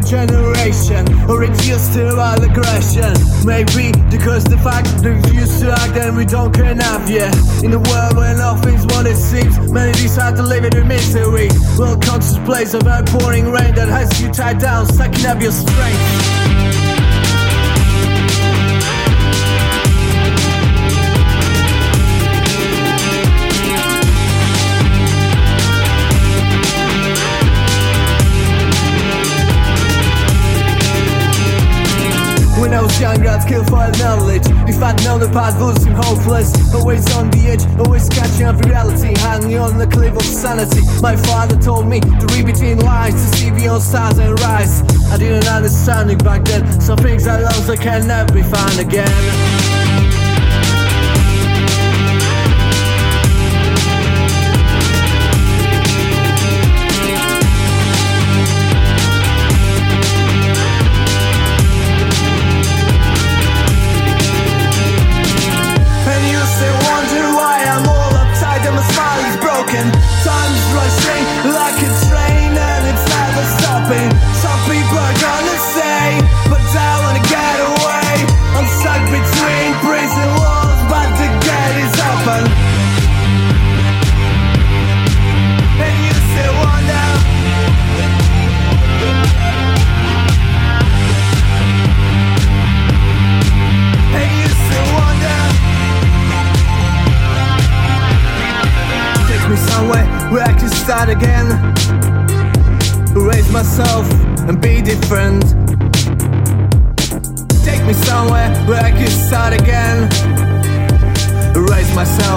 generation or reduced to all aggression. Maybe because the fact we refuse to act and we don't care enough, yeah. In a world where nothing's what it seems, many decide to live in misery. Well, conscious place of outpouring rain that has you tied down, sucking up your strength. When I was younger, I'd kill for knowledge. If I'd known the path would seem hopeless. Always on the edge, always catching up reality. Hanging on the cliff of sanity. My father told me to read between lines to see beyond stars and rise. I didn't understand it back then. Some things I lost, I can never be found again. Where I can start again. Raise myself and be different. Take me somewhere where I can start again. Raise myself